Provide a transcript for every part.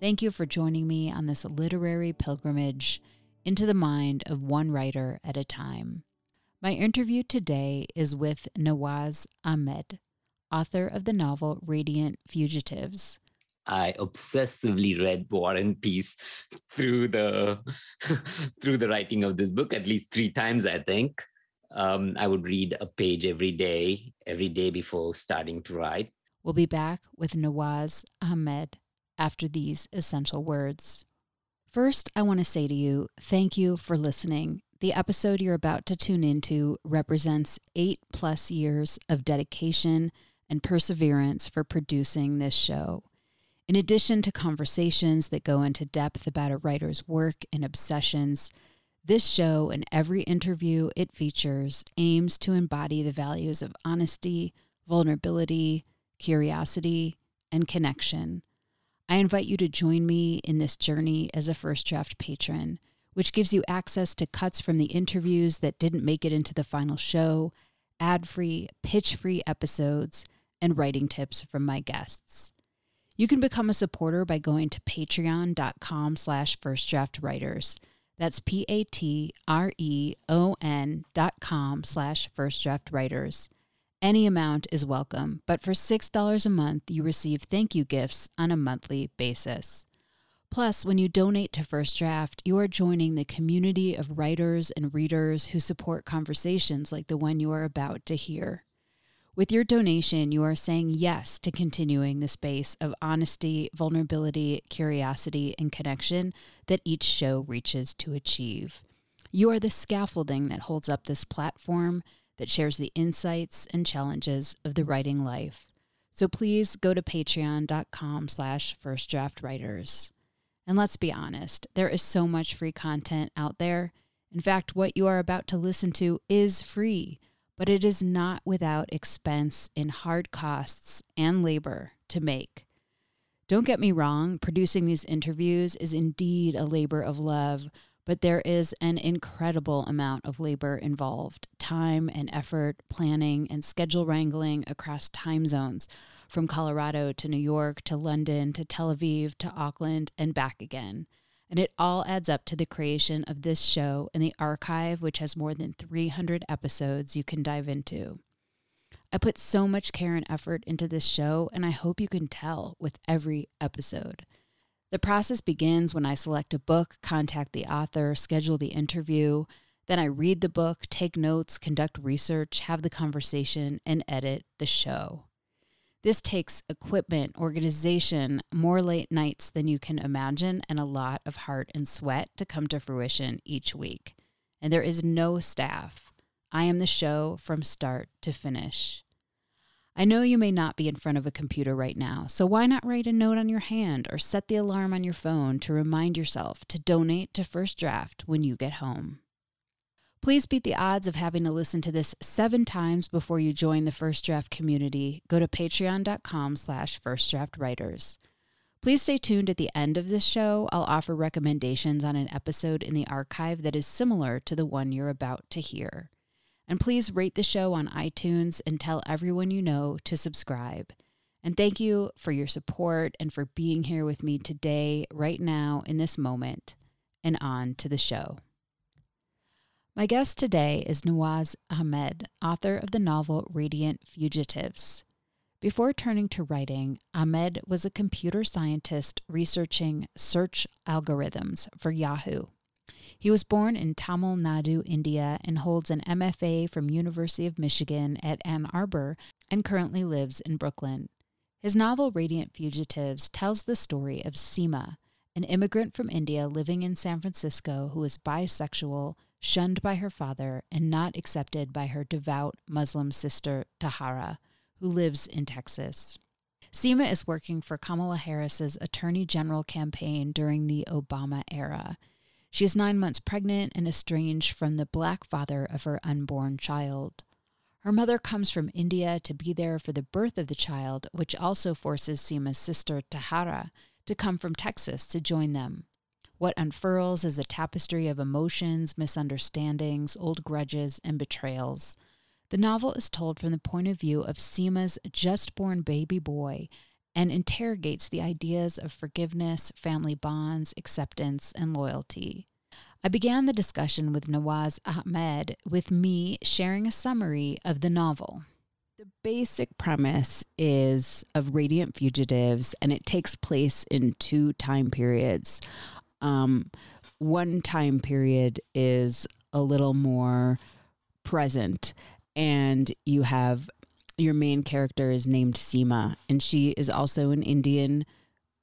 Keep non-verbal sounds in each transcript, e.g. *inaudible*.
Thank you for joining me on this literary pilgrimage into the mind of one writer at a time. My interview today is with Nawaz Ahmed, author of the novel Radiant Fugitives. I obsessively read War and Peace through the *laughs* through the writing of this book at least three times, I think. Um, I would read a page every day, every day before starting to write. We'll be back with Nawaz Ahmed after these essential words. First, I want to say to you, thank you for listening. The episode you're about to tune into represents eight plus years of dedication and perseverance for producing this show. In addition to conversations that go into depth about a writer's work and obsessions, this show and every interview it features aims to embody the values of honesty, vulnerability, curiosity, and connection. I invite you to join me in this journey as a First Draft patron, which gives you access to cuts from the interviews that didn't make it into the final show, ad free, pitch free episodes, and writing tips from my guests. You can become a supporter by going to patreon.com slash firstdraftwriters. That's P-A-T-R-E-O-N dot com slash firstdraftwriters. Any amount is welcome, but for $6 a month, you receive thank you gifts on a monthly basis. Plus, when you donate to First Draft, you are joining the community of writers and readers who support conversations like the one you are about to hear. With your donation, you are saying yes to continuing the space of honesty, vulnerability, curiosity, and connection that each show reaches to achieve. You are the scaffolding that holds up this platform that shares the insights and challenges of the writing life. So please go to patreon.com slash firstdraftwriters. And let's be honest, there is so much free content out there. In fact, what you are about to listen to is free, but it is not without expense in hard costs and labor to make. Don't get me wrong, producing these interviews is indeed a labor of love but there is an incredible amount of labor involved time and effort, planning, and schedule wrangling across time zones from Colorado to New York to London to Tel Aviv to Auckland and back again. And it all adds up to the creation of this show and the archive, which has more than 300 episodes you can dive into. I put so much care and effort into this show, and I hope you can tell with every episode. The process begins when I select a book, contact the author, schedule the interview. Then I read the book, take notes, conduct research, have the conversation, and edit the show. This takes equipment, organization, more late nights than you can imagine, and a lot of heart and sweat to come to fruition each week. And there is no staff. I am the show from start to finish. I know you may not be in front of a computer right now, so why not write a note on your hand or set the alarm on your phone to remind yourself to donate to First Draft when you get home? Please beat the odds of having to listen to this seven times before you join the First Draft community. Go to patreon.com slash firstdraftwriters. Please stay tuned at the end of this show. I'll offer recommendations on an episode in the archive that is similar to the one you're about to hear. And please rate the show on iTunes and tell everyone you know to subscribe. And thank you for your support and for being here with me today, right now, in this moment. And on to the show. My guest today is Nawaz Ahmed, author of the novel Radiant Fugitives. Before turning to writing, Ahmed was a computer scientist researching search algorithms for Yahoo. He was born in Tamil Nadu, India, and holds an MFA from University of Michigan at Ann Arbor and currently lives in Brooklyn. His novel Radiant Fugitives tells the story of Seema, an immigrant from India living in San Francisco who is bisexual, shunned by her father, and not accepted by her devout Muslim sister Tahara who lives in Texas. Seema is working for Kamala Harris's Attorney General campaign during the Obama era. She is nine months pregnant and estranged from the black father of her unborn child. Her mother comes from India to be there for the birth of the child, which also forces Seema's sister Tahara to come from Texas to join them. What unfurls is a tapestry of emotions, misunderstandings, old grudges, and betrayals. The novel is told from the point of view of Seema's just born baby boy and interrogates the ideas of forgiveness, family bonds, acceptance, and loyalty. I began the discussion with Nawaz Ahmed with me sharing a summary of the novel. The basic premise is of Radiant Fugitives, and it takes place in two time periods. Um, one time period is a little more present and you have your main character is named Seema, and she is also an Indian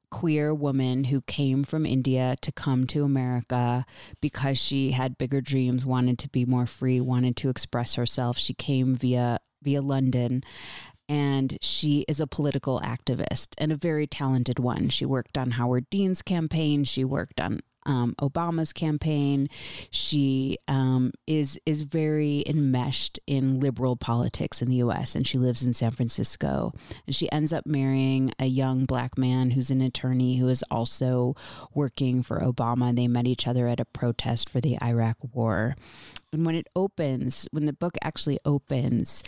queer woman who came from India to come to America because she had bigger dreams, wanted to be more free, wanted to express herself. She came via via London and she is a political activist and a very talented one. She worked on Howard Dean's campaign, she worked on um, Obama's campaign. She um, is is very enmeshed in liberal politics in the U.S. and she lives in San Francisco. And she ends up marrying a young black man who's an attorney who is also working for Obama. They met each other at a protest for the Iraq War. And when it opens, when the book actually opens,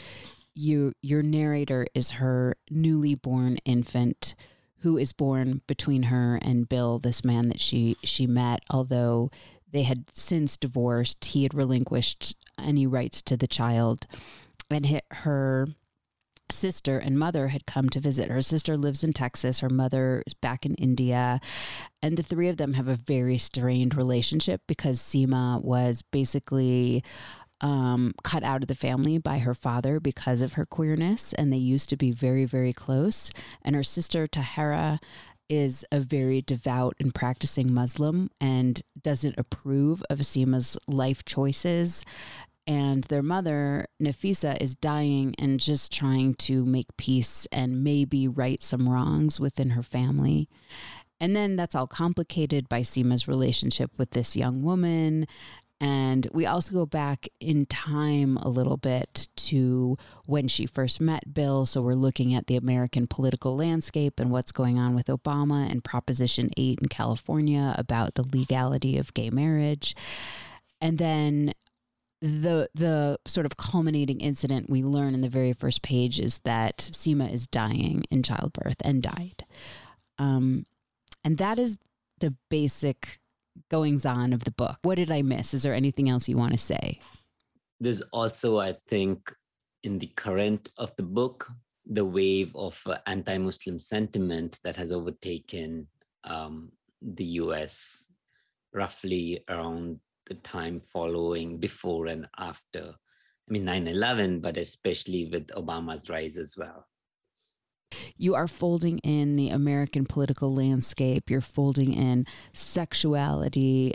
you your narrator is her newly born infant who is born between her and Bill, this man that she she met, although they had since divorced. He had relinquished any rights to the child, and her sister and mother had come to visit. Her sister lives in Texas, her mother is back in India, and the three of them have a very strained relationship because Seema was basically um, cut out of the family by her father because of her queerness, and they used to be very, very close. And her sister Tahara is a very devout and practicing Muslim and doesn't approve of Seema's life choices. And their mother, Nafisa, is dying and just trying to make peace and maybe right some wrongs within her family. And then that's all complicated by Seema's relationship with this young woman and we also go back in time a little bit to when she first met Bill. So we're looking at the American political landscape and what's going on with Obama and Proposition 8 in California about the legality of gay marriage. And then the the sort of culminating incident we learn in the very first page is that Seema is dying in childbirth and died. Um, and that is the basic goings on of the book. What did I miss? Is there anything else you want to say? There's also, I think, in the current of the book, the wave of uh, anti Muslim sentiment that has overtaken um, the US roughly around the time following, before, and after. I mean, 9 11, but especially with Obama's rise as well you are folding in the American political landscape, you're folding in sexuality,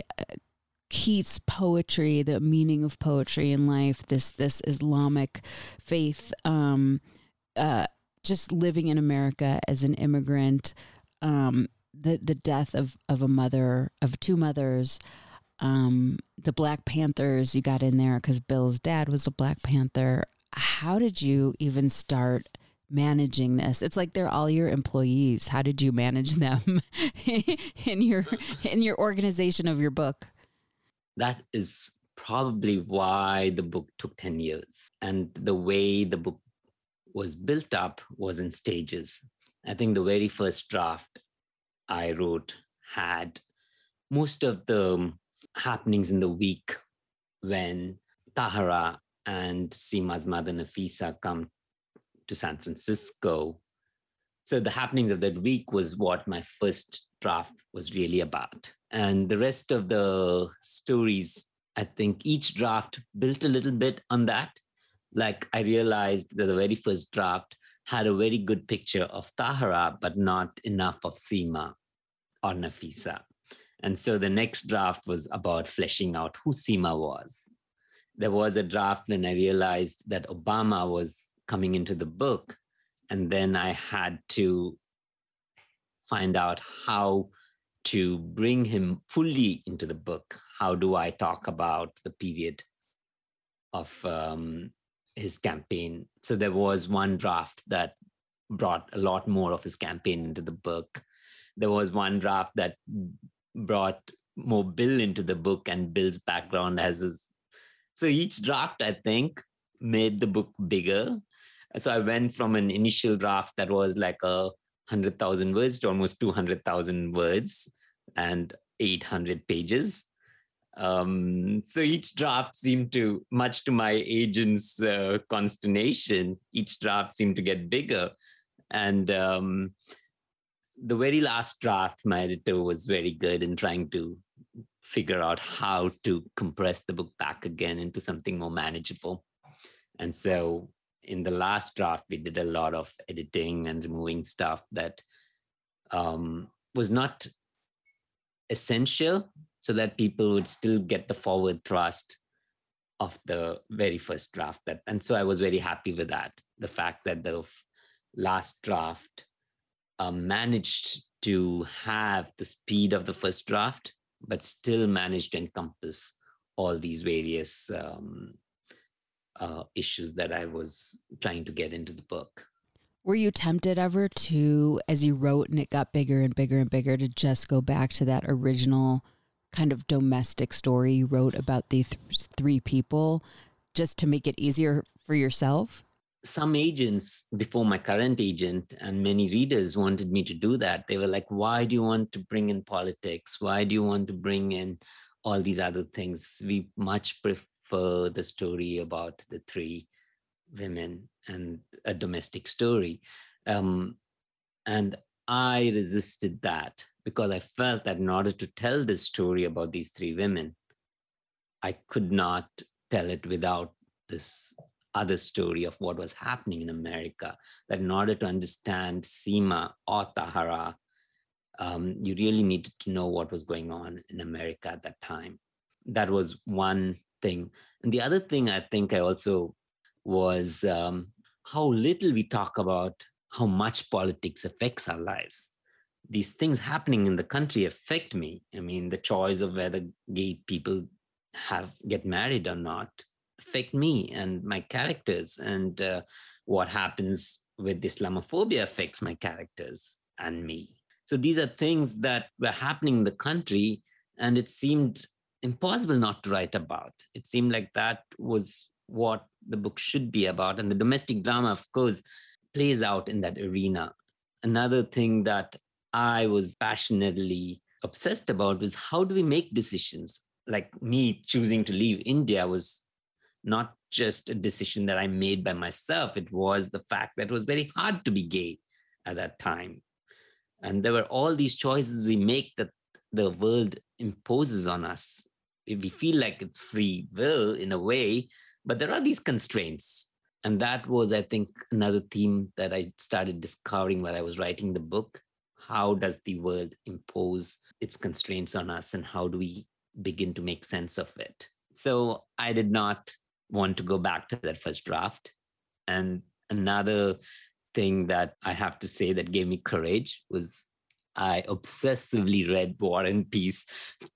Keats poetry, the meaning of poetry in life, this this Islamic faith, um, uh, just living in America as an immigrant, um, the the death of of a mother of two mothers, um, the Black Panthers you got in there because Bill's dad was a Black Panther. How did you even start managing this? It's like they're all your employees. How did you manage them *laughs* in your in your organization of your book? That is probably why the book took 10 years. And the way the book was built up was in stages. I think the very first draft I wrote had most of the happenings in the week when Tahara and Seema's mother Nafisa come to San Francisco. So the happenings of that week was what my first draft was really about. And the rest of the stories, I think each draft built a little bit on that. Like I realized that the very first draft had a very good picture of Tahara, but not enough of Seema or Nafisa. And so the next draft was about fleshing out who Seema was. There was a draft when I realized that Obama was coming into the book. And then I had to find out how to bring him fully into the book. How do I talk about the period of um, his campaign? So there was one draft that brought a lot more of his campaign into the book. There was one draft that brought more Bill into the book and Bill's background as his. So each draft, I think, made the book bigger. So I went from an initial draft that was like a hundred thousand words to almost two hundred thousand words and eight hundred pages. Um, so each draft seemed to, much to my agent's uh, consternation, each draft seemed to get bigger. And um, the very last draft, my editor was very good in trying to figure out how to compress the book back again into something more manageable. And so in the last draft, we did a lot of editing and removing stuff that um, was not essential so that people would still get the forward thrust of the very first draft that and so i was very happy with that. The fact that the last draft um, managed to have the speed of the first draft, but still managed to encompass all these various um, uh, issues that I was trying to get into the book. Were you tempted ever to, as you wrote and it got bigger and bigger and bigger, to just go back to that original kind of domestic story you wrote about the th- three people just to make it easier for yourself? some agents before my current agent and many readers wanted me to do that they were like why do you want to bring in politics why do you want to bring in all these other things we much prefer the story about the three women and a domestic story um, and i resisted that because i felt that in order to tell this story about these three women i could not tell it without this other story of what was happening in America. That in order to understand Seema or Tahara, um, you really needed to know what was going on in America at that time. That was one thing. And the other thing I think I also was um, how little we talk about how much politics affects our lives. These things happening in the country affect me. I mean, the choice of whether gay people have get married or not affect me and my characters and uh, what happens with islamophobia affects my characters and me so these are things that were happening in the country and it seemed impossible not to write about it seemed like that was what the book should be about and the domestic drama of course plays out in that arena another thing that i was passionately obsessed about was how do we make decisions like me choosing to leave india was not just a decision that I made by myself. It was the fact that it was very hard to be gay at that time. And there were all these choices we make that the world imposes on us. We feel like it's free will in a way, but there are these constraints. And that was, I think, another theme that I started discovering while I was writing the book. How does the world impose its constraints on us, and how do we begin to make sense of it? So I did not want to go back to that first draft. And another thing that I have to say that gave me courage was I obsessively read War and Peace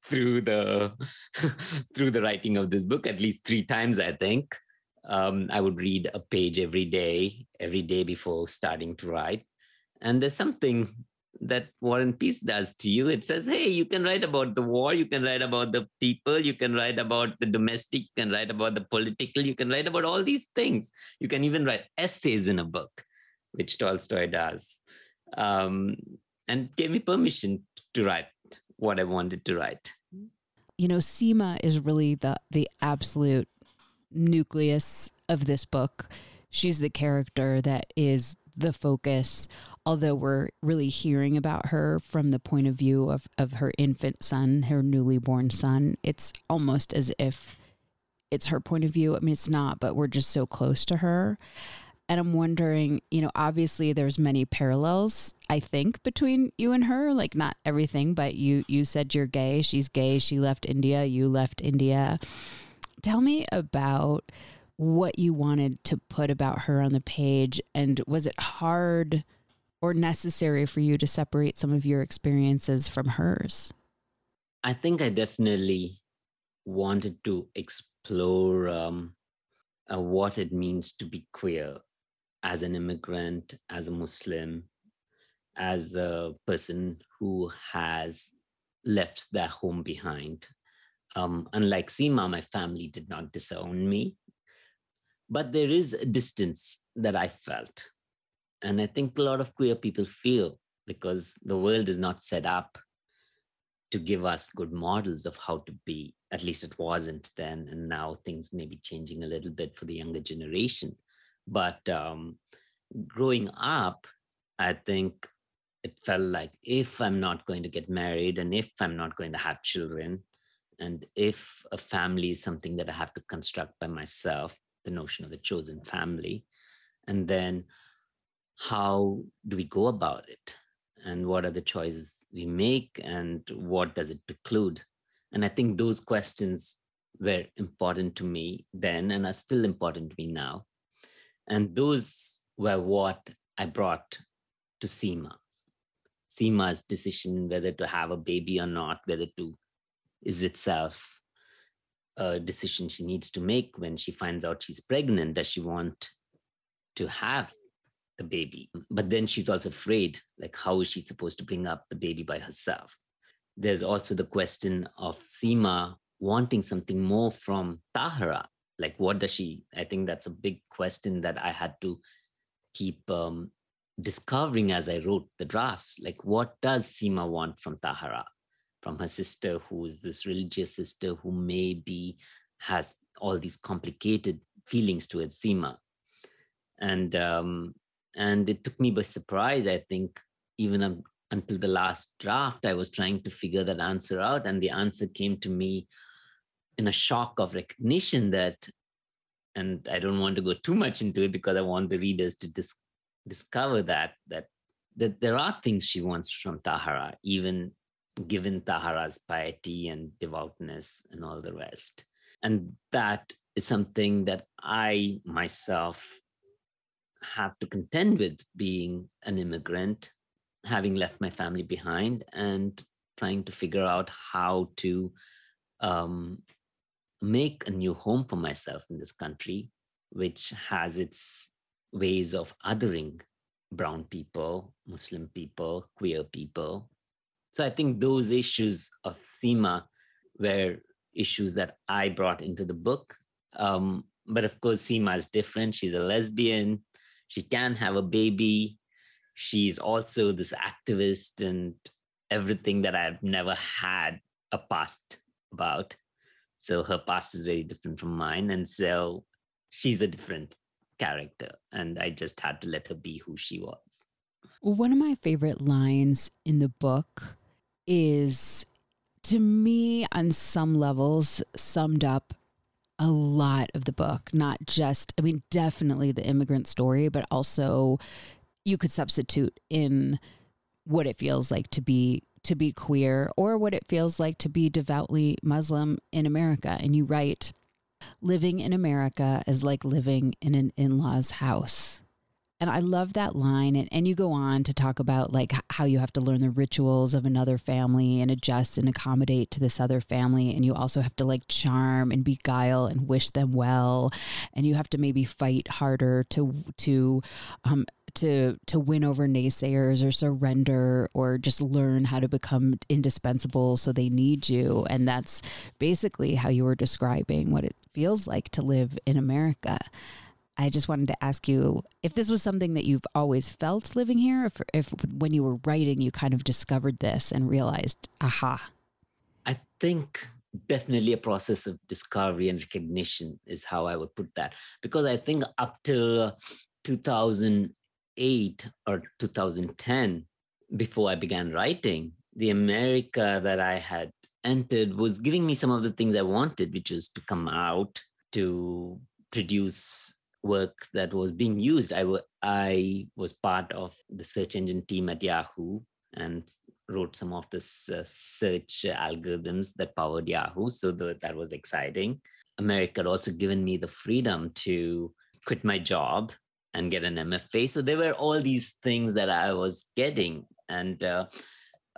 through the *laughs* through the writing of this book at least three times, I think. Um, I would read a page every day, every day before starting to write. And there's something that War and Peace does to you. It says, hey, you can write about the war, you can write about the people, you can write about the domestic, you can write about the political, you can write about all these things. You can even write essays in a book, which Tolstoy does. Um, and gave me permission to write what I wanted to write. You know, Seema is really the the absolute nucleus of this book. She's the character that is the focus although we're really hearing about her from the point of view of, of her infant son, her newly born son, it's almost as if it's her point of view. I mean, it's not, but we're just so close to her. And I'm wondering, you know, obviously there's many parallels, I think, between you and her. Like not everything, but you you said you're gay, she's gay, she left India, you left India. Tell me about what you wanted to put about her on the page and was it hard or necessary for you to separate some of your experiences from hers? I think I definitely wanted to explore um, uh, what it means to be queer as an immigrant, as a Muslim, as a person who has left their home behind. Um, unlike Seema, my family did not disown me. But there is a distance that I felt and I think a lot of queer people feel because the world is not set up to give us good models of how to be. At least it wasn't then. And now things may be changing a little bit for the younger generation. But um, growing up, I think it felt like if I'm not going to get married and if I'm not going to have children, and if a family is something that I have to construct by myself, the notion of the chosen family, and then how do we go about it? And what are the choices we make and what does it preclude? And i think those questions were important to me then and are still important to me now and those were what i brought to seema seema's decision whether to have a baby or not whether to is itself a decision she needs to make when she finds out she's pregnant does she want to have the baby. But then she's also afraid, like, how is she supposed to bring up the baby by herself? There's also the question of Seema wanting something more from Tahara. Like, what does she? I think that's a big question that I had to keep um, discovering as I wrote the drafts. Like, what does seema want from Tahara, from her sister, who is this religious sister who maybe has all these complicated feelings towards seema And um, and it took me by surprise i think even um, until the last draft i was trying to figure that answer out and the answer came to me in a shock of recognition that and i don't want to go too much into it because i want the readers to dis- discover that that that there are things she wants from tahara even given tahara's piety and devoutness and all the rest. And that is something that i myself have to contend with being an immigrant, having left my family behind, and trying to figure out how to um, make a new home for myself in this country, which has its ways of othering brown people, Muslim people, queer people. So I think those issues of Seema were issues that I brought into the book. Um, but of course, Seema is different. She's a lesbian she can have a baby she's also this activist and everything that i've never had a past about so her past is very different from mine and so she's a different character and i just had to let her be who she was. One of my favorite lines in the book is to me on some levels summed up a lot of the book, not just, I mean, definitely the immigrant story, but also you could substitute in what it feels like to be to be queer or what it feels like to be devoutly Muslim in America. And you write, living in America is like living in an in law's house. And I love that line. And, and you go on to talk about like how you have to learn the rituals of another family and adjust and accommodate to this other family. And you also have to like charm and beguile and wish them well. And you have to maybe fight harder to, to, um, to to win over naysayers or surrender or just learn how to become indispensable so they need you and that's basically how you were describing what it feels like to live in America. I just wanted to ask you if this was something that you've always felt living here, if, if when you were writing, you kind of discovered this and realized, aha. I think definitely a process of discovery and recognition is how I would put that. Because I think up till 2008 or 2010, before I began writing, the America that I had entered was giving me some of the things I wanted, which was to come out, to produce work that was being used. I, w- I was part of the search engine team at Yahoo and wrote some of the uh, search algorithms that powered Yahoo. So the, that was exciting. America had also given me the freedom to quit my job and get an MFA. So there were all these things that I was getting. And uh,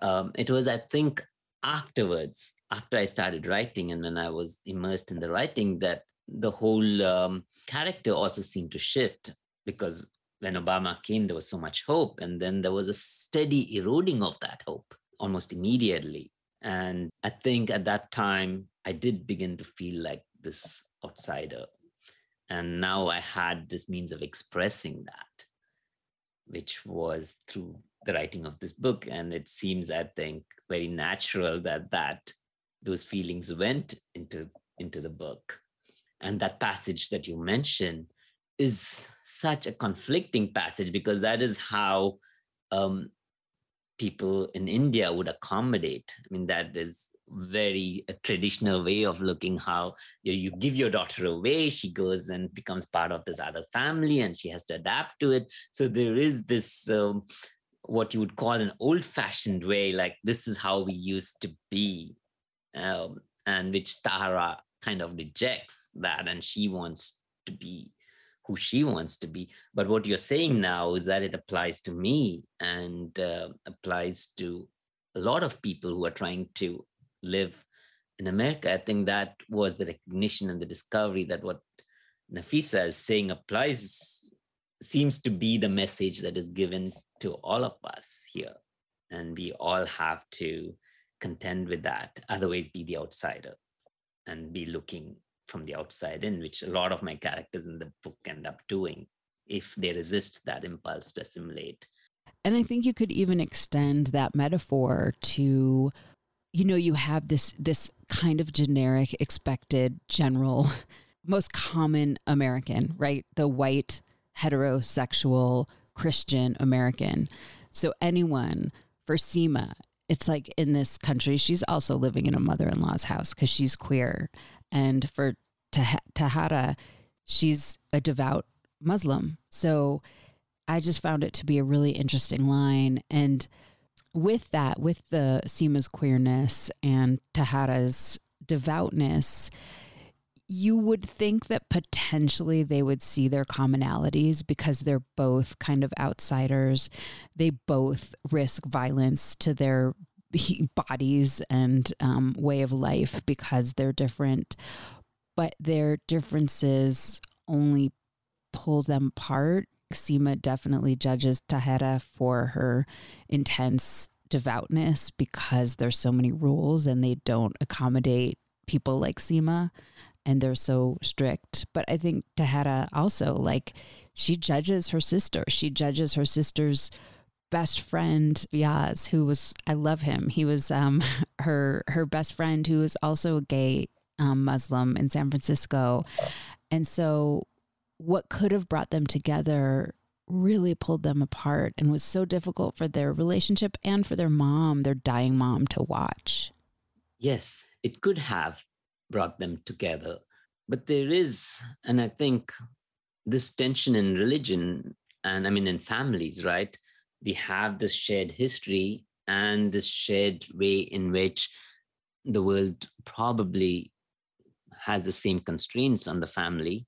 um, it was, I think, afterwards, after I started writing and when I was immersed in the writing, that the whole um, character also seemed to shift because when Obama came, there was so much hope. And then there was a steady eroding of that hope almost immediately. And I think at that time, I did begin to feel like this outsider. And now I had this means of expressing that, which was through the writing of this book. And it seems, I think, very natural that that those feelings went into into the book and that passage that you mentioned is such a conflicting passage because that is how um, people in India would accommodate. I mean, that is very a traditional way of looking how you, you give your daughter away she goes and becomes part of this other family and she has to adapt to it so there is this um, what you would call an old fashioned way like this is how we used to be um, and which Tahara kind of rejects that and she wants to be who she wants to be. But what you're saying now is that it applies to me and uh, applies to a lot of people who are trying to live in America. I think that was the recognition and the discovery that what Nafisa is saying applies, seems to be the message that is given to all of us here. And we all have to contend with that, otherwise, be the outsider and be looking from the outside in, which a lot of my characters in the book end up doing if they resist that impulse to assimilate. And I think you could even extend that metaphor to you know you have this this kind of generic expected general *laughs* most common American, right? The white heterosexual Christian American. So anyone for Seema it's like in this country, she's also living in a mother in law's house because she's queer. And for Tah- Tahara, she's a devout Muslim. So I just found it to be a really interesting line. And with that, with the Seema's queerness and Tahara's devoutness, you would think that potentially they would see their commonalities because they're both kind of outsiders. They both risk violence to their bodies and um, way of life because they're different, but their differences only pull them apart. Seema definitely judges Tahara for her intense devoutness because there's so many rules and they don't accommodate people like Seema and they're so strict. But I think Tahara also, like, she judges her sister. She judges her sister's best friend Viaz, who was I love him. He was um, *laughs* her her best friend who was also a gay um, Muslim in San Francisco, and so what could have brought them together really pulled them apart and was so difficult for their relationship and for their mom, their dying mom, to watch. Yes, it could have, brought them together. But there is, and I think this tension in religion, and I mean in families, right? We have this shared history and this shared way in which the world probably has the same constraints on the family.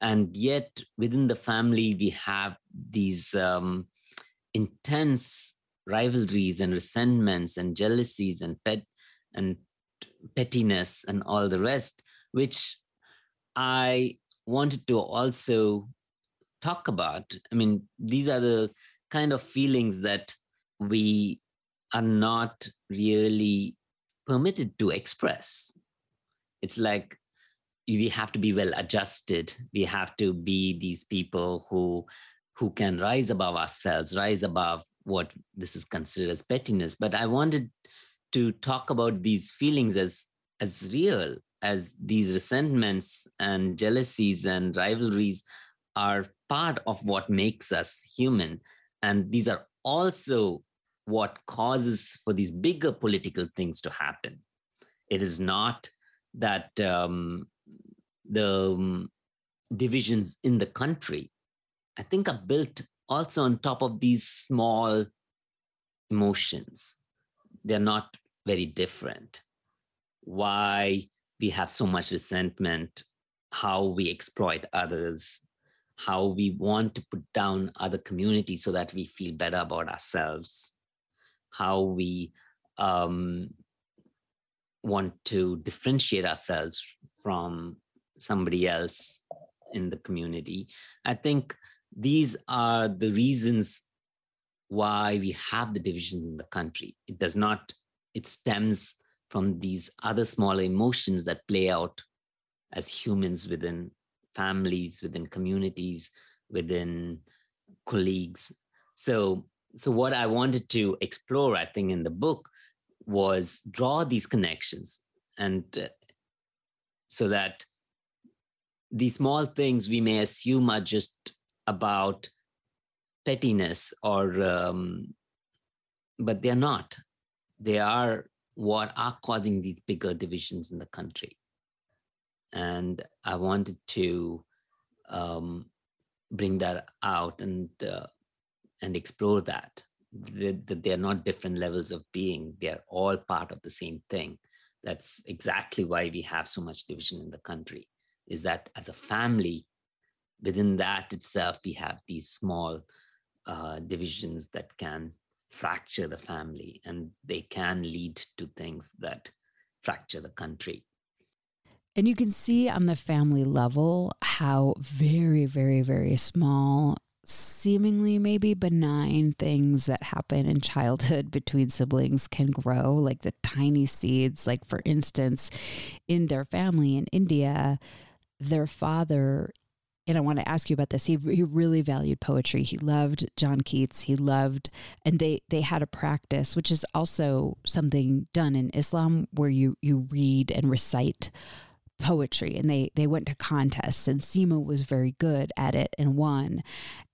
And yet, within the family, we have these um, intense rivalries and resentments and jealousies and pet and pettiness and all the rest, which I wanted to also talk about. I mean, these are the kind of feelings that we are not really permitted to express. It's like we have to be well adjusted. We have to be these people who who can rise above ourselves, rise above what this is considered as pettiness. But I wanted to talk about these feelings as as real as these resentments and jealousies and rivalries are part of what makes us human. And these are also what causes for these bigger political things to happen. It is not that um, the um, divisions in the country i think are built also on top of these small emotions. They're not very different why we have so much resentment, how we exploit others, how we want to put down other communities so that we feel better about ourselves, how we um, want to differentiate ourselves from somebody else in the community. I think these are the reasons why we have the divisions in the country. It does not, it stems from these other smaller emotions that play out as humans within families, within communities, within colleagues. So, so what I wanted to explore, I think, in the book was draw these connections and uh, so that these small things we may assume are just about pettiness or um, but they're not they are what are causing these bigger divisions in the country. And I wanted to um, bring that out and uh, and explore that that they're not different levels of being; they're all part of the same thing. That's exactly why we have so much division in the country. Is that as a family, within that itself, we have these small uh, divisions that can fracture the family and they can lead to things that fracture the country. And you can see on the family level how very, very, very small, seemingly maybe benign things that happen in childhood *laughs* between siblings can grow, like the tiny seeds. Like, for instance, in their family in India, their father and I want to ask you about this. He he really valued poetry. He loved John Keats. He loved, and they they had a practice, which is also something done in Islam, where you you read and recite poetry. And they they went to contests, and Seema was very good at it and won,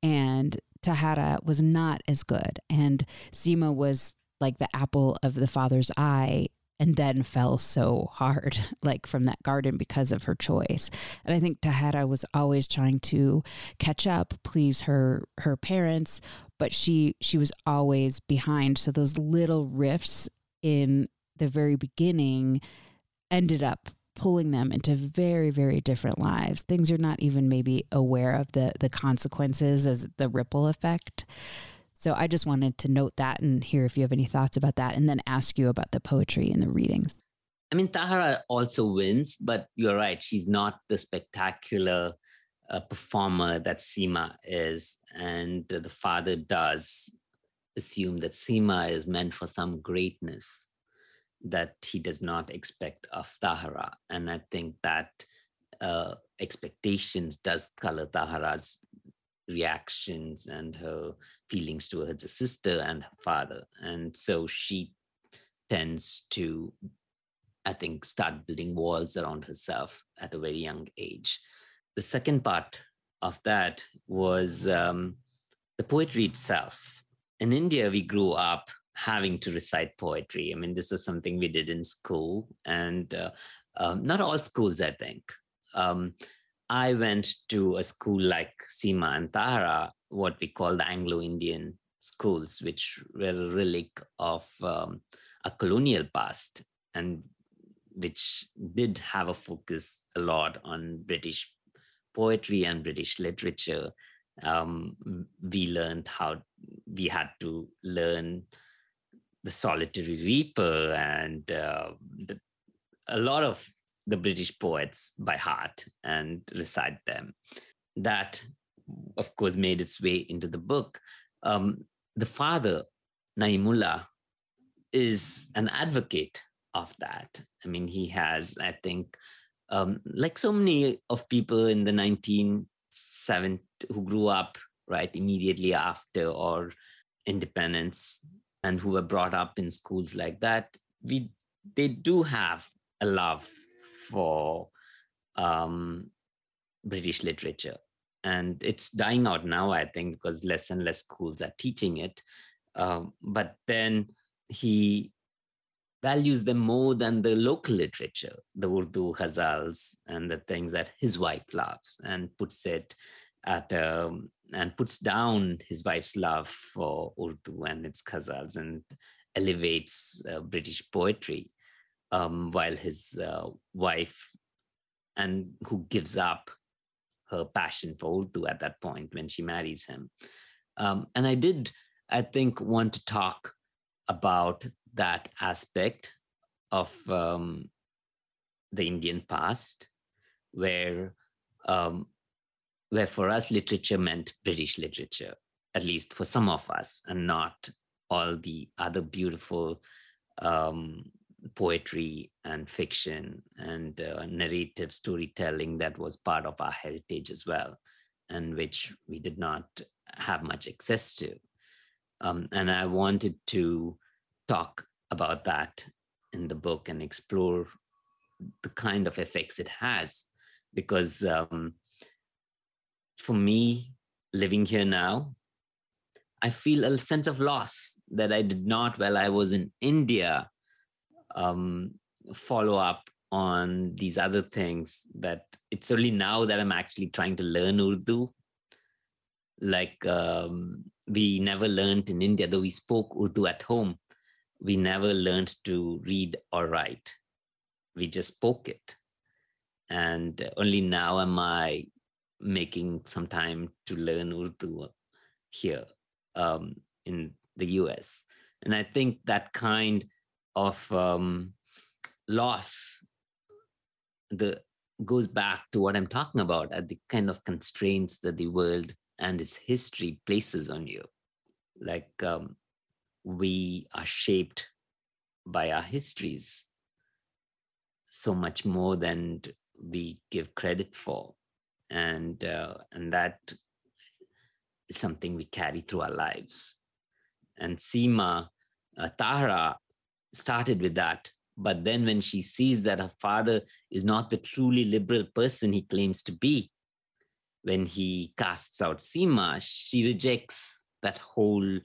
and Tahara was not as good, and Seema was like the apple of the father's eye and then fell so hard, *laughs* like from that garden because of her choice. And I think Tahara was always trying to catch up, please her her parents, but she she was always behind. So those little rifts in the very beginning ended up pulling them into very very different lives things you're not even maybe aware of the the consequences as the ripple effect so I just wanted to note that and hear if you have any thoughts about that and then ask you about the poetry and the readings. I mean, Tahara also wins, but you're right. She's not the spectacular uh, performer that Seema is. And the father does assume that Seema is meant for some greatness that he does not expect of Tahara. And I think that uh, expectations does color Tahara's reactions and her feelings towards her sister and her father. And so she tends to, I think, start building walls around herself at a very young age. The second part of that was um, the poetry itself. In India, we grew up having to recite poetry. I mean, this was something we did in school, and uh, um, not all schools, I think. Um, I went to a school like Seema and Tahara, what we call the Anglo Indian schools, which were a relic of um, a colonial past and which did have a focus a lot on British poetry and British literature. Um, we learned how we had to learn the solitary reaper and uh, the, a lot of the British poets by heart and recite them. That, of course, made its way into the book. Um, the father, Naimullah, is an advocate of that. I mean, he has, I think, um, like so many of people in the 1970s who grew up right immediately after or independence and who were brought up in schools like that, we they do have a love for um, British literature. And it's dying out now, I think, because less and less schools are teaching it. Um, but then he values them more than the local literature, the Urdu ghazals and the things that his wife loves, and puts it at um, and puts down his wife's love for Urdu and its ghazals and elevates uh, British poetry, um, while his uh, wife, and who gives up her passion for Urdu at that point when she marries him. Um, and I did, I think, want to talk about that aspect of um, the Indian past, where um, where for us literature meant British literature, at least for some of us, and not all the other beautiful um, poetry and fiction and uh, narrative storytelling that was part of our heritage as well, and which we did not have much access to. Um, and I wanted to talk about that in the book and explore the kind of effects it has because um, for me living here now i feel a sense of loss that i did not while i was in india um, follow up on these other things that it's only now that i'm actually trying to learn urdu like um, we never learned in india though we spoke urdu at home we never learned to read or write. We just spoke it. And only now am I making some time to learn Urdu here um, in the US. And I think that kind of um, loss the goes back to what I'm talking about at the kind of constraints that the world and its history places on you. Like um, we are shaped by our histories so much more than we give credit for and uh, and that is something we carry through our lives and Seema uh, started with that but then when she sees that her father is not the truly liberal person he claims to be when he casts out seema she rejects that whole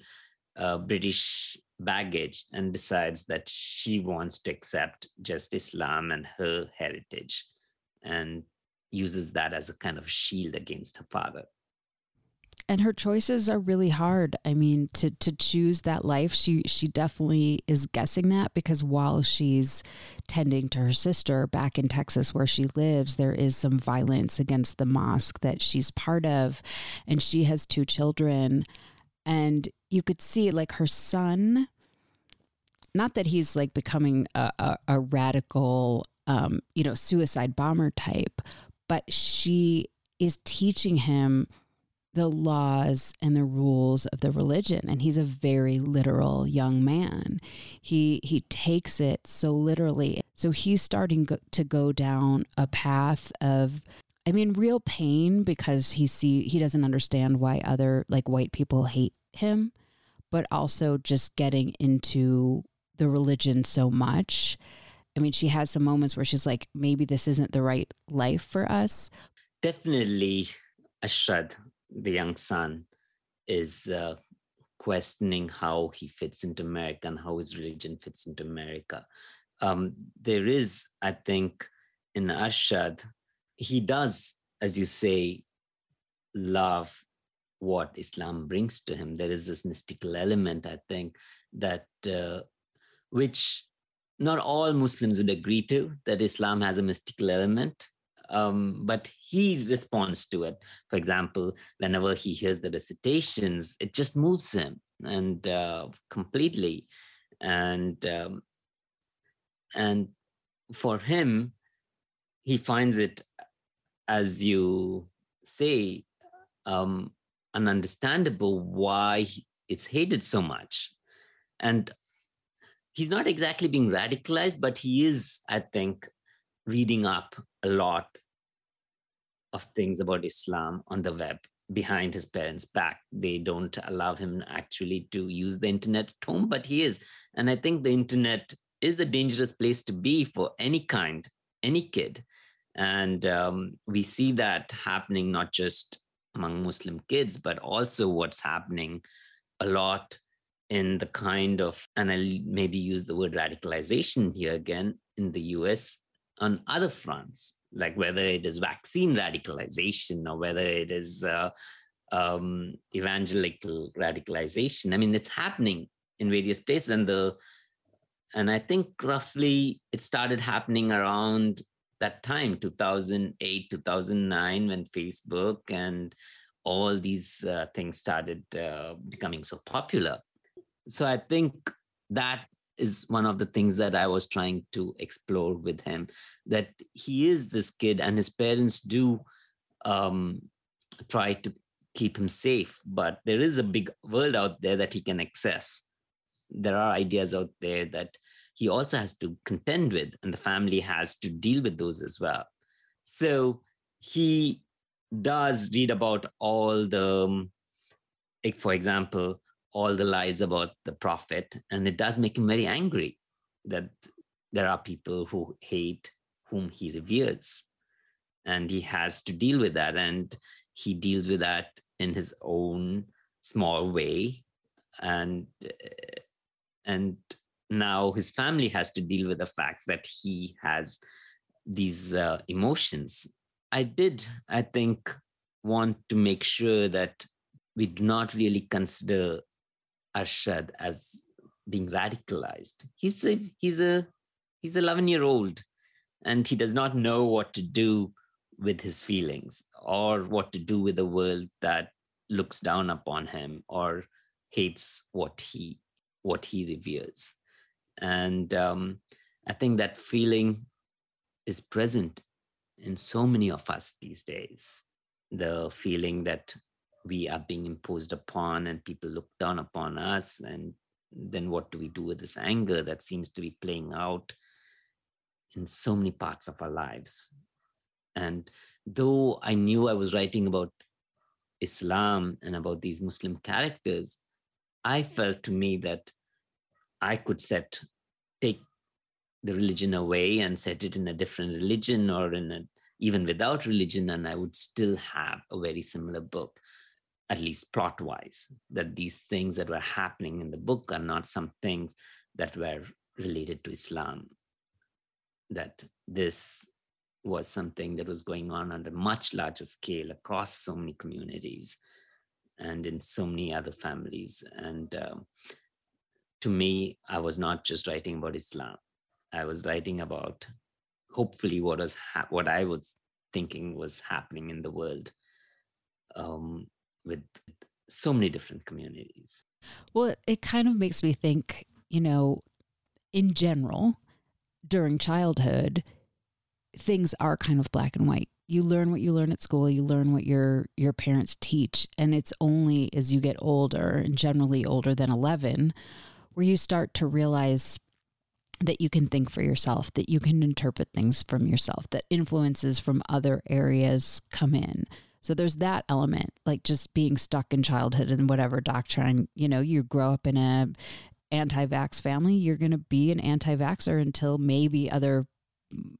uh, British baggage and decides that she wants to accept just Islam and her heritage and uses that as a kind of shield against her father. And her choices are really hard. I mean, to to choose that life, she she definitely is guessing that because while she's tending to her sister back in Texas where she lives, there is some violence against the mosque that she's part of, and she has two children and you could see like her son not that he's like becoming a, a, a radical um, you know suicide bomber type but she is teaching him the laws and the rules of the religion and he's a very literal young man he he takes it so literally so he's starting to go down a path of I mean, real pain because he see he doesn't understand why other like white people hate him, but also just getting into the religion so much. I mean, she has some moments where she's like, maybe this isn't the right life for us. Definitely, Arshad, the young son, is uh, questioning how he fits into America and how his religion fits into America. Um, there is, I think, in Arshad, he does, as you say, love what Islam brings to him. There is this mystical element, I think, that uh, which not all Muslims would agree to, that Islam has a mystical element. Um, but he responds to it. For example, whenever he hears the recitations, it just moves him and uh, completely. And um, and for him, he finds it, as you say, um, ununderstandable why it's hated so much. And he's not exactly being radicalized, but he is, I think, reading up a lot of things about Islam on the web behind his parents' back. They don't allow him actually to use the internet at home, but he is. And I think the internet is a dangerous place to be for any kind, any kid. And um, we see that happening not just among Muslim kids, but also what's happening a lot in the kind of, and I'll maybe use the word radicalization here again in the US on other fronts, like whether it is vaccine radicalization or whether it is uh, um, evangelical radicalization. I mean, it's happening in various places, and the and I think roughly it started happening around that time, 2008, 2009, when Facebook and all these uh, things started uh, becoming so popular. So I think that is one of the things that I was trying to explore with him that he is this kid and his parents do um, try to keep him safe, but there is a big world out there that he can access. There are ideas out there that he also has to contend with, and the family has to deal with those as well. So he does read about all the, um, for example, all the lies about the prophet and it does make him very angry that there are people who hate whom he reveres. And he has to deal with that and he deals with that in his own small way. And and now his family has to deal with the fact that he has these uh, emotions. I did i think want to make sure that we do not really consider Arshad as being radicalized. He's a he's a he's 11 year old and he does not know what to do with his feelings or what to do with a world that looks down upon him or hates what he what he reveres and um, i think that feeling is present in so many of us these days the feeling that we are being imposed upon and people look down upon us and then what do we do with this anger that seems to be playing out in so many parts of our lives? And though i knew i was writing about islam and about these muslim characters i felt to me that i could set take the religion away and set it in a different religion or in a even without religion and i would still have a very similar book at least plot wise, that these things that were happening in the book are not some things that were related to Islam, that this was something that was going on on a much larger scale across so many communities and in so many other families. And um, to me, I was not just writing about Islam. I was writing about hopefully what was ha- what I was thinking was happening in the world. Um, with so many different communities. Well, it kind of makes me think, you know, in general, during childhood, things are kind of black and white. You learn what you learn at school, you learn what your your parents teach, and it's only as you get older, and generally older than 11, where you start to realize that you can think for yourself, that you can interpret things from yourself, that influences from other areas come in. So there's that element, like just being stuck in childhood and whatever doctrine, you know, you grow up in a anti-vax family, you're going to be an anti-vaxer until maybe other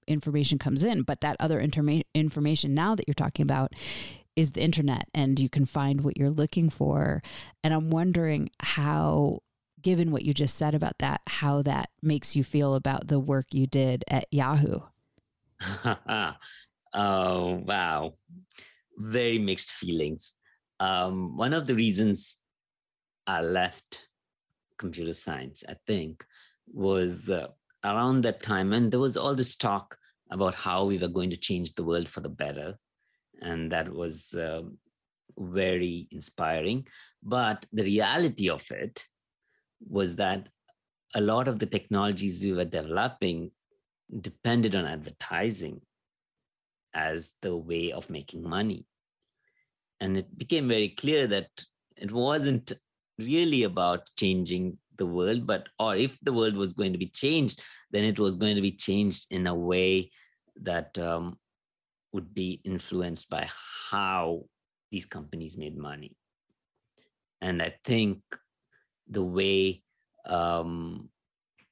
information comes in. But that other interma- information now that you're talking about is the internet and you can find what you're looking for. And I'm wondering how given what you just said about that, how that makes you feel about the work you did at Yahoo. *laughs* oh, wow very mixed feelings. Um, one of the reasons I left computer science, I think, was uh, around that time, and there was all this talk about how we were going to change the world for the better. And that was uh, very inspiring. But the reality of it was that a lot of the technologies we were developing depended on advertising as the way of making money. And it became very clear that it wasn't really about changing the world, but or if the world was going to be changed, then it was going to be changed in a way that um, would be influenced by how these companies made money. And I think the way um,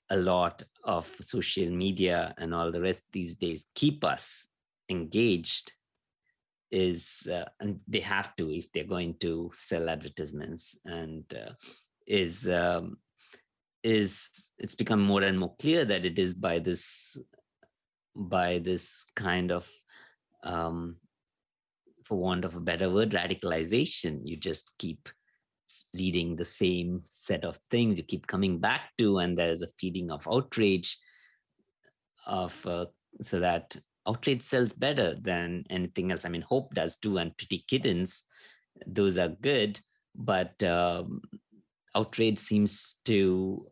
a lot of social media and all the rest these days keep us engaged is uh, and they have to if they're going to sell advertisements and uh, is um, is it's become more and more clear that it is by this by this kind of um, for want of a better word radicalization. You just keep reading the same set of things. You keep coming back to and there is a feeling of outrage of uh, so that outrage sells better than anything else. I mean hope does too and pretty kittens those are good but um, outrage seems to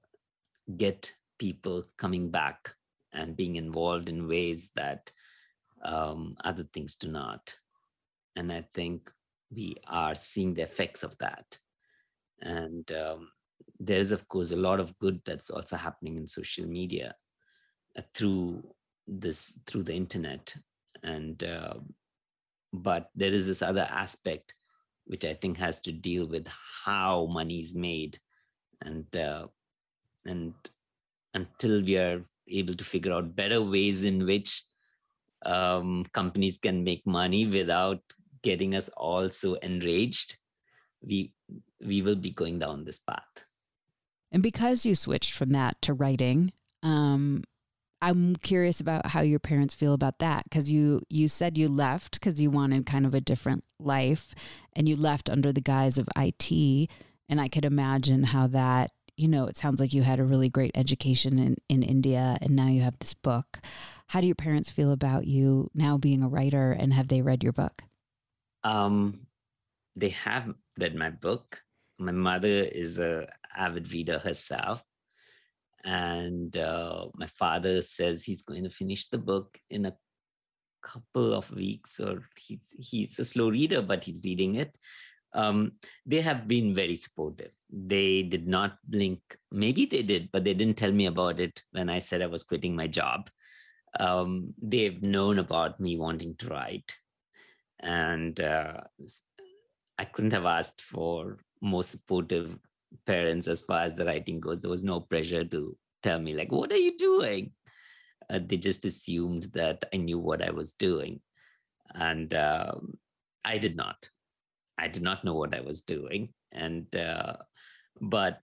get people coming back and being involved in ways that um, other things do not. And i think we are seeing the effects of that. And um, there's of course a lot of good that's also happening in social media uh, through this through the internet and uh, but there is this other aspect which i think has to deal with how money is made and uh, and until we are able to figure out better ways in which um, companies can make money without getting us all so enraged we we will be going down this path. And because you switched from that to writing, um, I'm curious about how your parents feel about that because you you said you left because you wanted kind of a different life, and you left under the guise of IT. And I could imagine how that you know it sounds like you had a really great education in in India, and now you have this book. How do your parents feel about you now being a writer, and have they read your book? Um, they have read my book. My mother is a avid reader herself, and uh, my father says he's going to finish the book in a couple of weeks, or he's he's a slow reader, but he's reading it. Um, they have been very supportive. They did not blink. Maybe they did, but they didn't tell me about it when I said I was quitting my job. Um, they've known about me wanting to write, and uh, I couldn't have asked for more supportive parents as far as the writing goes. There was no pressure to tell me, like, what are you doing? Uh, they just assumed that I knew what I was doing. And um, I did not. I did not know what I was doing. And, uh, but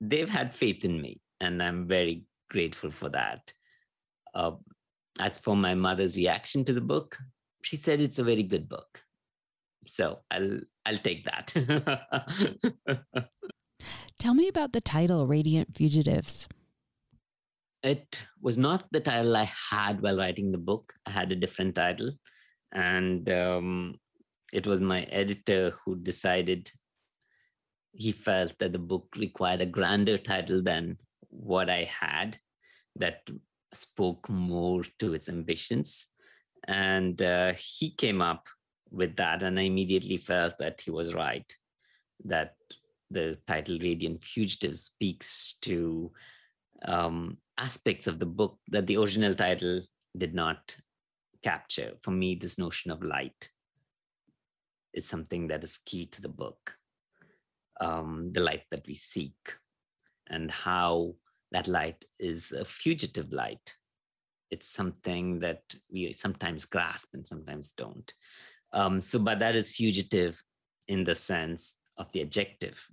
they've had faith in me. And I'm very grateful for that. Uh, as for my mother's reaction to the book, she said it's a very good book so I'll I'll take that. *laughs* Tell me about the title Radiant Fugitives. It was not the title I had while writing the book. I had a different title, and um, it was my editor who decided he felt that the book required a grander title than what I had that spoke more to its ambitions. And uh, he came up with that. And I immediately felt that he was right, that the title Radiant Fugitive speaks to um, aspects of the book that the original title did not capture. For me, this notion of light is something that is key to the book. Um, the light that we seek, and how that light is a fugitive light. It's something that we sometimes grasp and sometimes don't. Um, so, but that is fugitive in the sense of the adjective.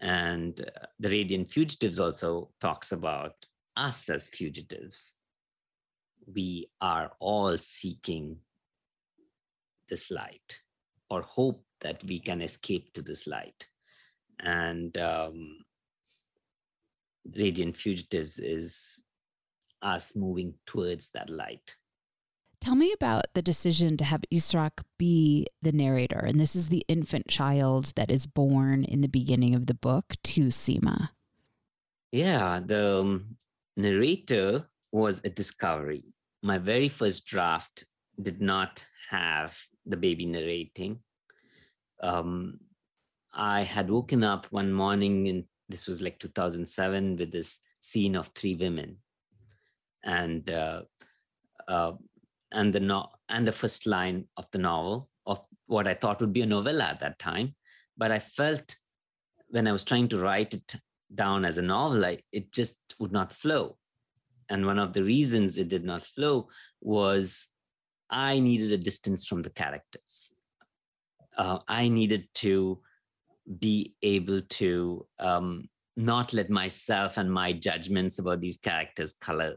And uh, the Radiant Fugitives also talks about us as fugitives. We are all seeking this light or hope that we can escape to this light. And um, Radiant Fugitives is us moving towards that light Tell me about the decision to have Ishraq be the narrator. And this is the infant child that is born in the beginning of the book to Seema. Yeah, the um, narrator was a discovery. My very first draft did not have the baby narrating. Um, I had woken up one morning, and this was like 2007, with this scene of three women, and uh, uh, and the no- and the first line of the novel of what I thought would be a novella at that time, but I felt when I was trying to write it down as a novel, I, it just would not flow. And one of the reasons it did not flow was I needed a distance from the characters. Uh, I needed to be able to um, not let myself and my judgments about these characters color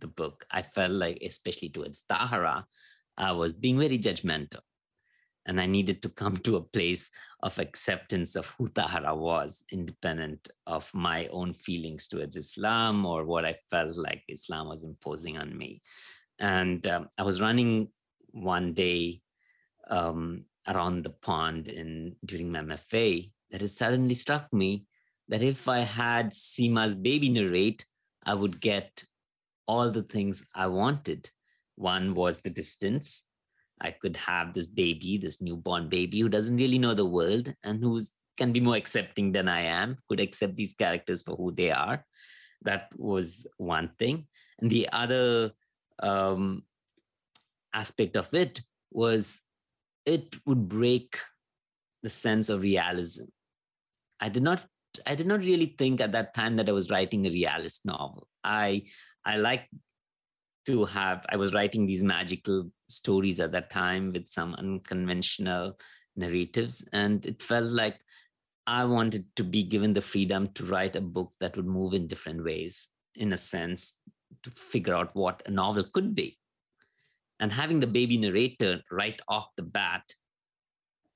the book. I felt like, especially towards Tahera, I was being very judgmental. And I needed to come to a place of acceptance of who Tahera was, independent of my own feelings towards Islam or what I felt like Islam was imposing on me. And um, I was running one day um, around the pond in during my MFA that it suddenly struck me that if I had Seema's baby narrate, I would get all the things I wanted. One was the distance. I could have this baby, this newborn baby who doesn't really know the world and who can be more accepting than I am, could accept these characters for who they are. That was one thing. And the other um, aspect of it was it would break the sense of realism. I did not I did not really think at that time that I was writing a realist novel. I I like to have, I was writing these magical stories at that time with some unconventional narratives. And it felt like I wanted to be given the freedom to write a book that would move in different ways, in a sense, to figure out what a novel could be. And having the baby narrator right off the bat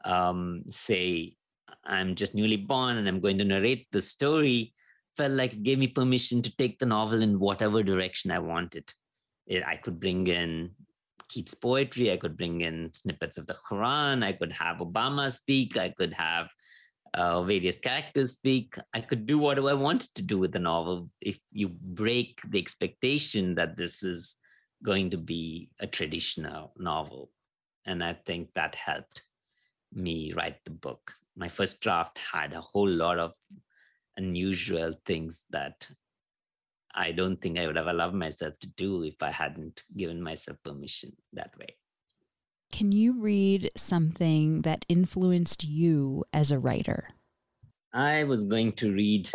um, say, I'm just newly born and I'm going to narrate the story felt like it gave me permission to take the novel in whatever direction I wanted. It, I could bring in Keats' poetry, I could bring in snippets of the Quran, I could have Obama speak, I could have uh, various characters speak. I could do what I wanted to do with the novel if you break the expectation that this is going to be a traditional novel. And I think that helped me write the book. My first draft had a whole lot of unusual things that I don't think I would have allowed myself to do if I hadn't given myself permission that way. Can you read something that influenced you as a writer? I was going to read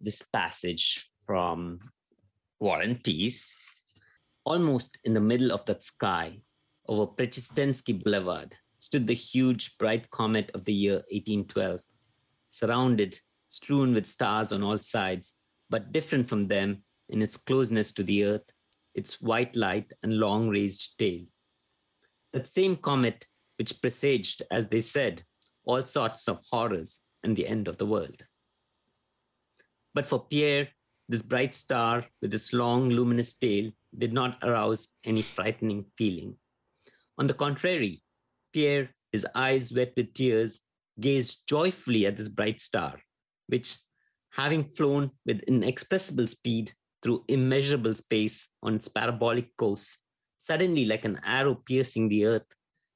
this passage from War and Peace. Almost in the middle of that sky, over Prechistenski Boulevard, stood the huge bright comet of the year 1812, surrounded strewn with stars on all sides, but different from them in its closeness to the earth, its white light and long raised tail. That same comet which presaged, as they said, all sorts of horrors and the end of the world. But for Pierre, this bright star with its long luminous tail did not arouse any frightening feeling. On the contrary, Pierre, his eyes wet with tears, gazed joyfully at this bright star, which, having flown with inexpressible speed through immeasurable space on its parabolic course, suddenly, like an arrow piercing the earth,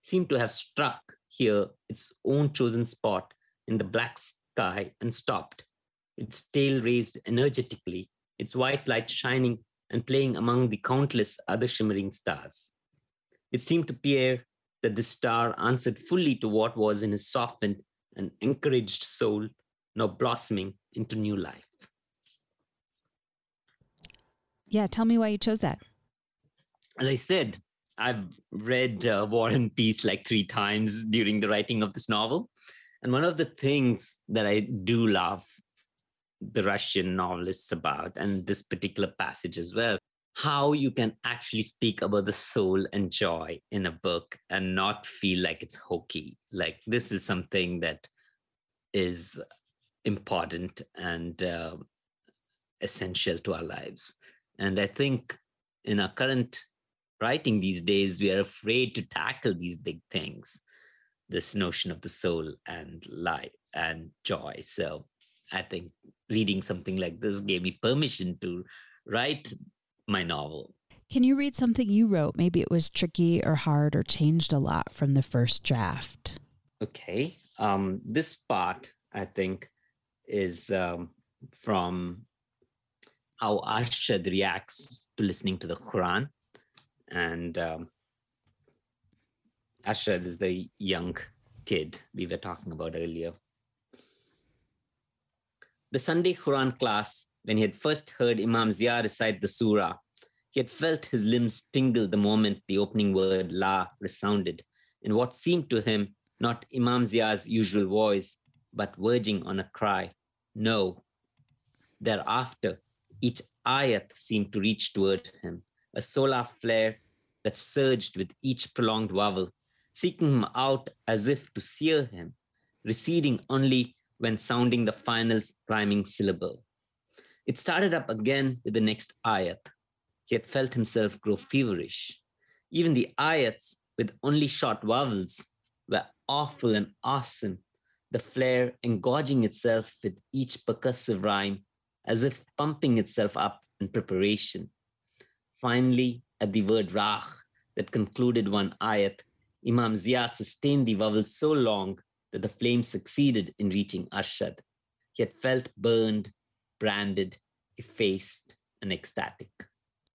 seemed to have struck here its own chosen spot in the black sky and stopped, its tail raised energetically, its white light shining and playing among the countless other shimmering stars. It seemed to Pierre that the star answered fully to what was in his softened and encouraged soul now blossoming into new life. Yeah, tell me why you chose that. As I said, I've read uh, War and Peace like three times during the writing of this novel. And one of the things that I do love the Russian novelists about, and this particular passage as well, how you can actually speak about the soul and joy in a book and not feel like it's hokey. Like this is something that is important and uh, essential to our lives. And I think in our current writing these days, we are afraid to tackle these big things, this notion of the soul and life and joy. So I think reading something like this gave me permission to write my novel. Can you read something you wrote? Maybe it was tricky or hard or changed a lot from the first draft. Okay. Um, this part, I think, is um, from how Arshad reacts to listening to the Quran. And um, Arshad is the young kid we were talking about earlier. The Sunday Quran class, when he had first heard Imam Zia recite the surah, he had felt his limbs tingle the moment the opening word La resounded in what seemed to him not Imam Zia's usual voice, but verging on a cry, No. Thereafter, each ayat seemed to reach toward him, a solar flare that surged with each prolonged vowel, seeking him out as if to sear him, receding only when sounding the final rhyming syllable. It started up again with the next ayat. He had felt himself grow feverish. Even the ayats with only short vowels were awful and awesome, the flare engorging itself with each percussive rhyme as if pumping itself up in preparation. Finally, at the word Rach that concluded one ayat, Imam Zia sustained the vowel so long that the flame succeeded in reaching Arshad. He had felt burned, branded, effaced, and ecstatic.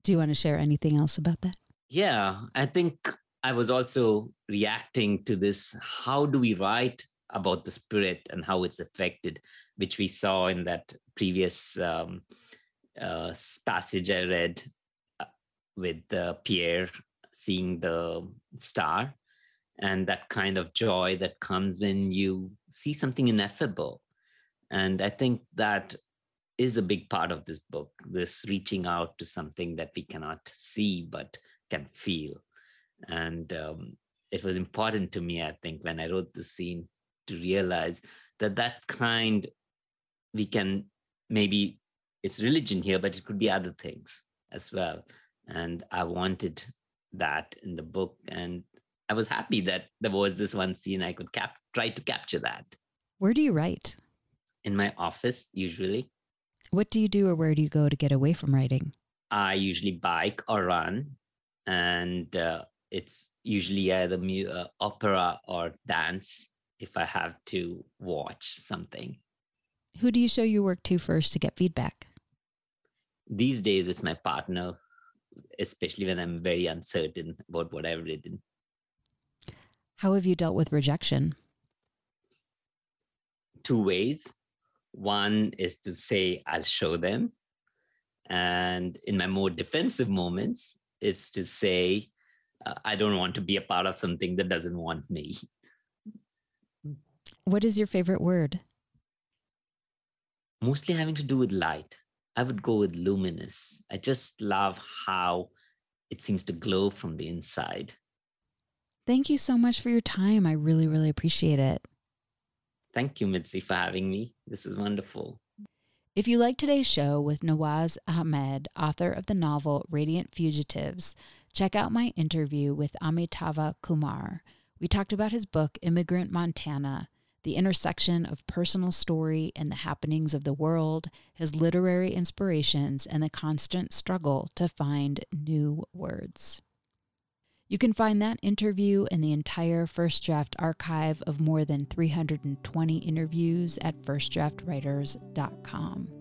Do you want to share anything else about that? Yeah, I think I was also reacting to this. How do we write about the spirit and how it's affected, which we saw in that previous um, uh, passage I read uh, with uh, Pierre seeing the star and that kind of joy that comes when you see something ineffable. And I think that is a big part of this book this reaching out to something that we cannot see but can feel. And um, it was important to me, I think, when I wrote the scene to realize that that kind we can maybe it's religion here but it could be other things as well. And i wanted that in the book. And i was happy that there was this one scene i could cap- try to capture that. Where do you write? In my office usually. What do you do or where do you go to get away from writing? I usually bike or run. And uh, it's usually either mu- uh, opera or dance if I have to watch something. Who do you show your work to first to get feedback? These days, it's my partner, especially when I'm very uncertain about what I've written. How have you dealt with rejection? Two ways. One is to say, I'll show them. And in my more defensive moments, it's to say, uh, I don't want to be a part of something that doesn't want me. What is your favorite word? Mostly having to do with light. I would go with luminous. I just love how it seems to glow from the inside. Thank you so much for your time. I really, really appreciate it. Thank you, Mitzi, for having me. This is wonderful. If you like today's show with Nawaz Ahmed, author of the novel Radiant Fugitives, check out my interview with Amitava Kumar. We talked about his book, Immigrant Montana, the intersection of personal story and the happenings of the world, his literary inspirations, and the constant struggle to find new words. You can find that interview and the entire First Draft archive of more than 320 interviews at firstdraftwriters.com.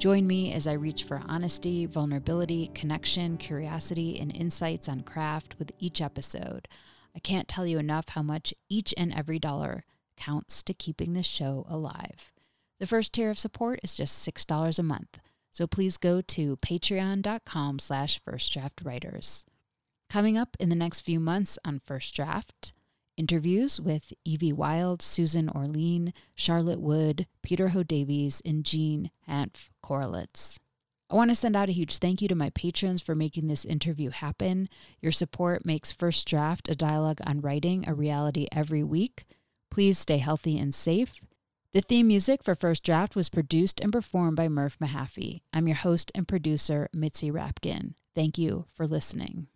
Join me as I reach for honesty, vulnerability, connection, curiosity, and insights on craft with each episode. I can't tell you enough how much each and every dollar counts to keeping this show alive. The first tier of support is just $6 a month, so please go to patreon.com slash firstdraftwriters. Coming up in the next few months on First Draft, Interviews with Evie Wyld, Susan Orlean, Charlotte Wood, Peter Ho Davies, and Jean Hanff Korelitz. I want to send out a huge thank you to my patrons for making this interview happen. Your support makes First Draft, a dialogue on writing, a reality every week. Please stay healthy and safe. The theme music for First Draft was produced and performed by Murph Mahaffey. I'm your host and producer, Mitzi Rapkin. Thank you for listening.